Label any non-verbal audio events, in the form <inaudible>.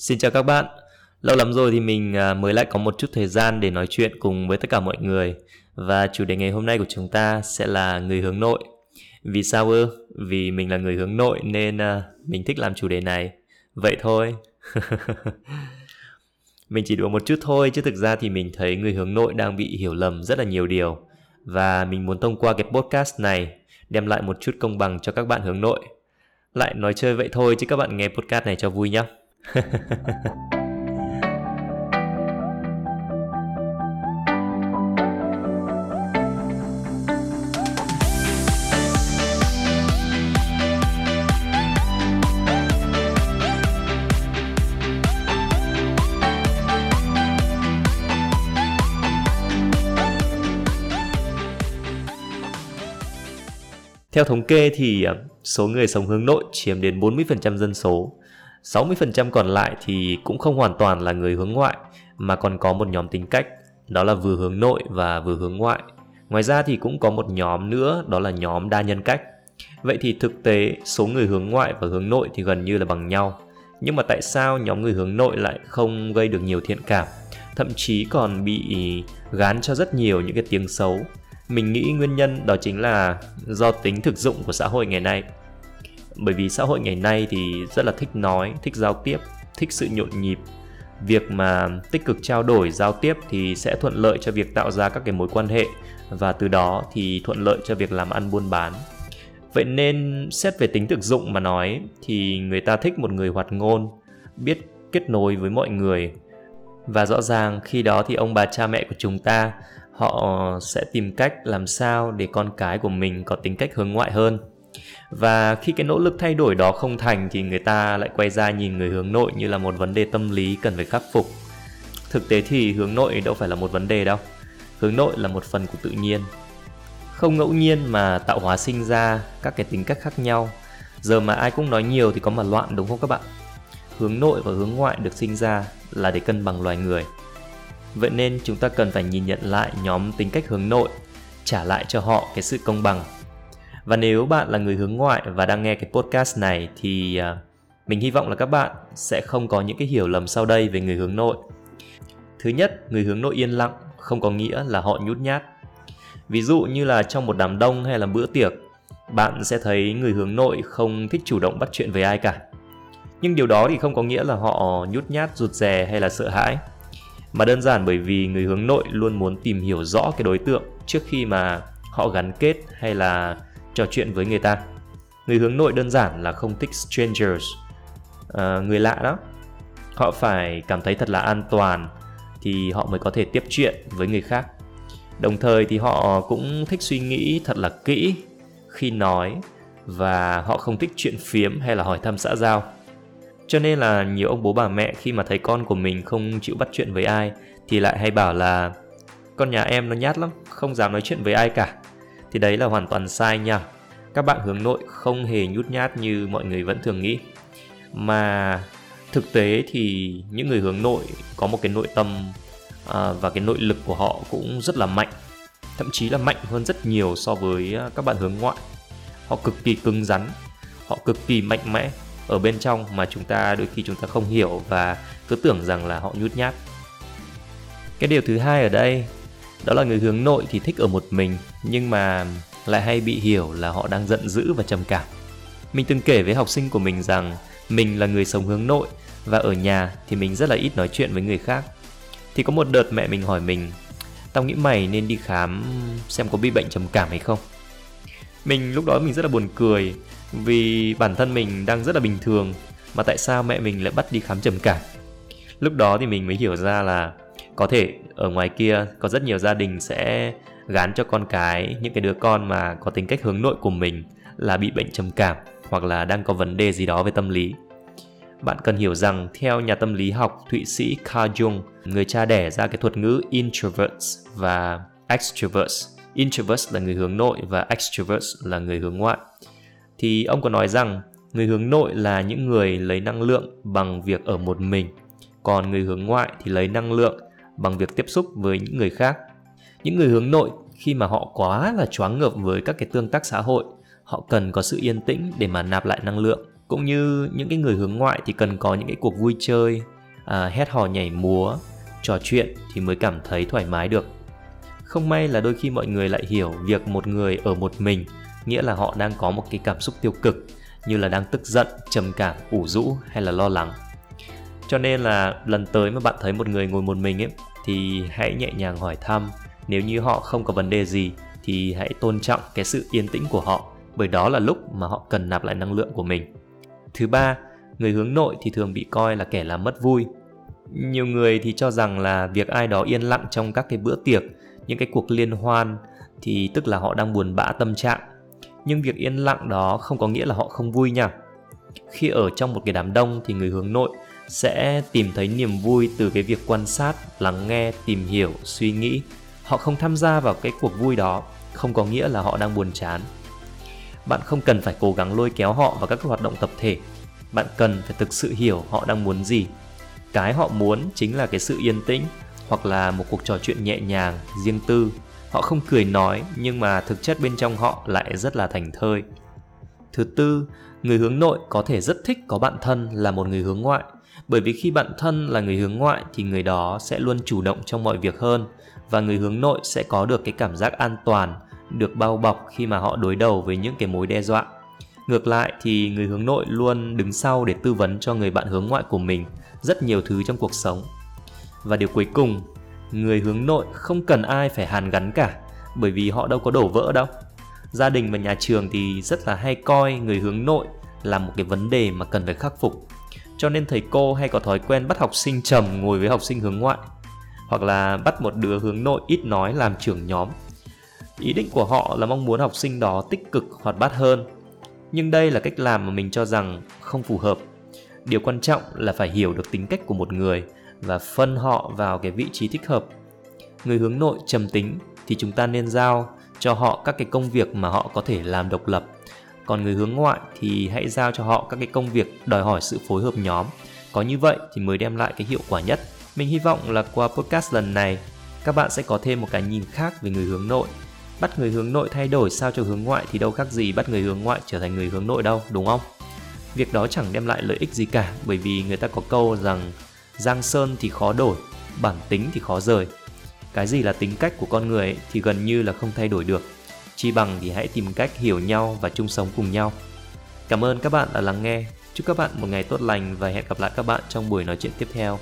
Xin chào các bạn. Lâu lắm rồi thì mình à, mới lại có một chút thời gian để nói chuyện cùng với tất cả mọi người. Và chủ đề ngày hôm nay của chúng ta sẽ là người hướng nội. Vì sao ư? Vì mình là người hướng nội nên à, mình thích làm chủ đề này. Vậy thôi. <laughs> mình chỉ đùa một chút thôi, chứ thực ra thì mình thấy người hướng nội đang bị hiểu lầm rất là nhiều điều. Và mình muốn thông qua cái podcast này đem lại một chút công bằng cho các bạn hướng nội. Lại nói chơi vậy thôi, chứ các bạn nghe podcast này cho vui nhé. Theo thống kê thì à, số người sống hướng nội chiếm đến 40% dân số. 60% còn lại thì cũng không hoàn toàn là người hướng ngoại mà còn có một nhóm tính cách đó là vừa hướng nội và vừa hướng ngoại. Ngoài ra thì cũng có một nhóm nữa đó là nhóm đa nhân cách. Vậy thì thực tế số người hướng ngoại và hướng nội thì gần như là bằng nhau. Nhưng mà tại sao nhóm người hướng nội lại không gây được nhiều thiện cảm, thậm chí còn bị gán cho rất nhiều những cái tiếng xấu? Mình nghĩ nguyên nhân đó chính là do tính thực dụng của xã hội ngày nay bởi vì xã hội ngày nay thì rất là thích nói, thích giao tiếp, thích sự nhộn nhịp. Việc mà tích cực trao đổi, giao tiếp thì sẽ thuận lợi cho việc tạo ra các cái mối quan hệ. Và từ đó thì thuận lợi cho việc làm ăn buôn bán. Vậy nên xét về tính thực dụng mà nói thì người ta thích một người hoạt ngôn, biết kết nối với mọi người. Và rõ ràng khi đó thì ông bà cha mẹ của chúng ta, họ sẽ tìm cách làm sao để con cái của mình có tính cách hướng ngoại hơn và khi cái nỗ lực thay đổi đó không thành thì người ta lại quay ra nhìn người hướng nội như là một vấn đề tâm lý cần phải khắc phục. Thực tế thì hướng nội đâu phải là một vấn đề đâu. Hướng nội là một phần của tự nhiên. Không ngẫu nhiên mà tạo hóa sinh ra các cái tính cách khác nhau. Giờ mà ai cũng nói nhiều thì có mà loạn, đúng không các bạn? Hướng nội và hướng ngoại được sinh ra là để cân bằng loài người. Vậy nên chúng ta cần phải nhìn nhận lại nhóm tính cách hướng nội, trả lại cho họ cái sự công bằng và nếu bạn là người hướng ngoại và đang nghe cái podcast này thì à, mình hy vọng là các bạn sẽ không có những cái hiểu lầm sau đây về người hướng nội. Thứ nhất, người hướng nội yên lặng không có nghĩa là họ nhút nhát. Ví dụ như là trong một đám đông hay là bữa tiệc, bạn sẽ thấy người hướng nội không thích chủ động bắt chuyện với ai cả. Nhưng điều đó thì không có nghĩa là họ nhút nhát, rụt rè hay là sợ hãi. Mà đơn giản bởi vì người hướng nội luôn muốn tìm hiểu rõ cái đối tượng trước khi mà họ gắn kết hay là trò chuyện với người ta. Người hướng nội đơn giản là không thích strangers. À, người lạ đó họ phải cảm thấy thật là an toàn thì họ mới có thể tiếp chuyện với người khác. Đồng thời thì họ cũng thích suy nghĩ thật là kỹ khi nói và họ không thích chuyện phiếm hay là hỏi thăm xã giao. Cho nên là nhiều ông bố bà mẹ khi mà thấy con của mình không chịu bắt chuyện với ai thì lại hay bảo là con nhà em nó nhát lắm không dám nói chuyện với ai cả thì đấy là hoàn toàn sai nha. Các bạn hướng nội không hề nhút nhát như mọi người vẫn thường nghĩ. Mà thực tế thì những người hướng nội có một cái nội tâm à, và cái nội lực của họ cũng rất là mạnh. Thậm chí là mạnh hơn rất nhiều so với à, các bạn hướng ngoại. Họ cực kỳ cứng rắn họ cực kỳ mạnh mẽ ở bên trong mà chúng ta đôi khi chúng ta không hiểu và cứ tưởng rằng là họ nhút nhát. Cái điều thứ hai ở đây đó là người hướng nội thì thích ở một mình, nhưng mà lại hay bị hiểu là họ đang giận dữ và trầm cảm. Mình từng kể với học sinh của mình rằng mình là người sống hướng nội và ở nhà thì mình rất là ít nói chuyện với người khác. Thì có một đợt mẹ mình hỏi mình, tao nghĩ mày nên đi khám xem có bị bệnh trầm cảm hay không? Mình lúc đó mình rất là buồn cười vì bản thân mình đang rất là bình thường, mà tại sao mẹ mình lại bắt đi khám trầm cảm? Lúc đó thì mình mới hiểu ra là có thể ở ngoài kia có rất nhiều gia đình sẽ gán cho con cái những cái đứa con mà có tính cách hướng nội của mình là bị bệnh trầm cảm hoặc là đang có vấn đề gì đó về tâm lý bạn cần hiểu rằng theo nhà tâm lý học Thụy Sĩ Carl Jung, người cha đẻ ra cái thuật ngữ introverts và extroverts. Introverts là người hướng nội và extroverts là người hướng ngoại. Thì ông có nói rằng người hướng nội là những người lấy năng lượng bằng việc ở một mình, còn người hướng ngoại thì lấy năng lượng bằng việc tiếp xúc với những người khác. Những người hướng nội khi mà họ quá là choáng ngợp với các cái tương tác xã hội, họ cần có sự yên tĩnh để mà nạp lại năng lượng. cũng như những cái người hướng ngoại thì cần có những cái cuộc vui chơi à, hét hò nhảy múa trò chuyện thì mới cảm thấy thoải mái được không may là đôi khi mọi người lại hiểu việc một người ở một mình nghĩa là họ đang có một cái cảm xúc tiêu cực như là đang tức giận trầm cảm ủ rũ hay là lo lắng cho nên là lần tới mà bạn thấy một người ngồi một mình ấy thì hãy nhẹ nhàng hỏi thăm. Nếu như họ không có vấn đề gì, thì hãy tôn trọng cái sự yên tĩnh của họ, bởi đó là lúc mà họ cần nạp lại năng lượng của mình. Thứ ba, người hướng nội thì thường bị coi là kẻ làm mất vui. Nhiều người thì cho rằng là việc ai đó yên lặng trong các cái bữa tiệc, những cái cuộc liên hoan, thì tức là họ đang buồn bã tâm trạng. Nhưng việc yên lặng đó không có nghĩa là họ không vui nha. Khi ở trong một cái đám đông thì người hướng nội sẽ tìm thấy niềm vui từ cái việc quan sát, lắng nghe, tìm hiểu, suy nghĩ. Họ không tham gia vào cái cuộc vui đó, không có nghĩa là họ đang buồn chán. Bạn không cần phải cố gắng lôi kéo họ vào các hoạt động tập thể. Bạn cần phải thực sự hiểu họ đang muốn gì. Cái họ muốn chính là cái sự yên tĩnh, hoặc là một cuộc trò chuyện nhẹ nhàng, riêng tư. Họ không cười nói, nhưng mà thực chất bên trong họ lại rất là thành thơi. Thứ tư, người hướng nội có thể rất thích có bạn thân là một người hướng ngoại bởi vì khi bạn thân là người hướng ngoại thì người đó sẽ luôn chủ động trong mọi việc hơn và người hướng nội sẽ có được cái cảm giác an toàn, được bao bọc khi mà họ đối đầu với những cái mối đe dọa. Ngược lại thì người hướng nội luôn đứng sau để tư vấn cho người bạn hướng ngoại của mình rất nhiều thứ trong cuộc sống. Và điều cuối cùng, người hướng nội không cần ai phải hàn gắn cả, bởi vì họ đâu có đổ vỡ đâu. Gia đình và nhà trường thì rất là hay coi người hướng nội là một cái vấn đề mà cần phải khắc phục cho nên thầy cô hay có thói quen bắt học sinh trầm ngồi với học sinh hướng ngoại, hoặc là bắt một đứa hướng nội ít nói làm trưởng nhóm. Ý định của họ là mong muốn học sinh đó tích cực hoạt bát hơn. Nhưng đây là cách làm mà mình cho rằng không phù hợp. Điều quan trọng là phải hiểu được tính cách của một người và phân họ vào cái vị trí thích hợp. Người hướng nội trầm tính thì chúng ta nên giao cho họ các cái công việc mà họ có thể làm độc lập còn người hướng ngoại thì hãy giao cho họ các cái công việc đòi hỏi sự phối hợp nhóm. Có như vậy thì mới đem lại cái hiệu quả nhất. Mình hy vọng là qua podcast lần này các bạn sẽ có thêm một cái nhìn khác về người hướng nội. Bắt người hướng nội thay đổi sao cho hướng ngoại thì đâu khác gì bắt người hướng ngoại trở thành người hướng nội đâu đúng không? Việc đó chẳng đem lại lợi ích gì cả bởi vì người ta có câu rằng giang sơn thì khó đổi bản tính thì khó rời. Cái gì là tính cách của con người ấy, thì gần như là không thay đổi được chi bằng thì hãy tìm cách hiểu nhau và chung sống cùng nhau. Cảm ơn các bạn đã lắng nghe. Chúc các bạn một ngày tốt lành và hẹn gặp lại các bạn trong buổi nói chuyện tiếp theo.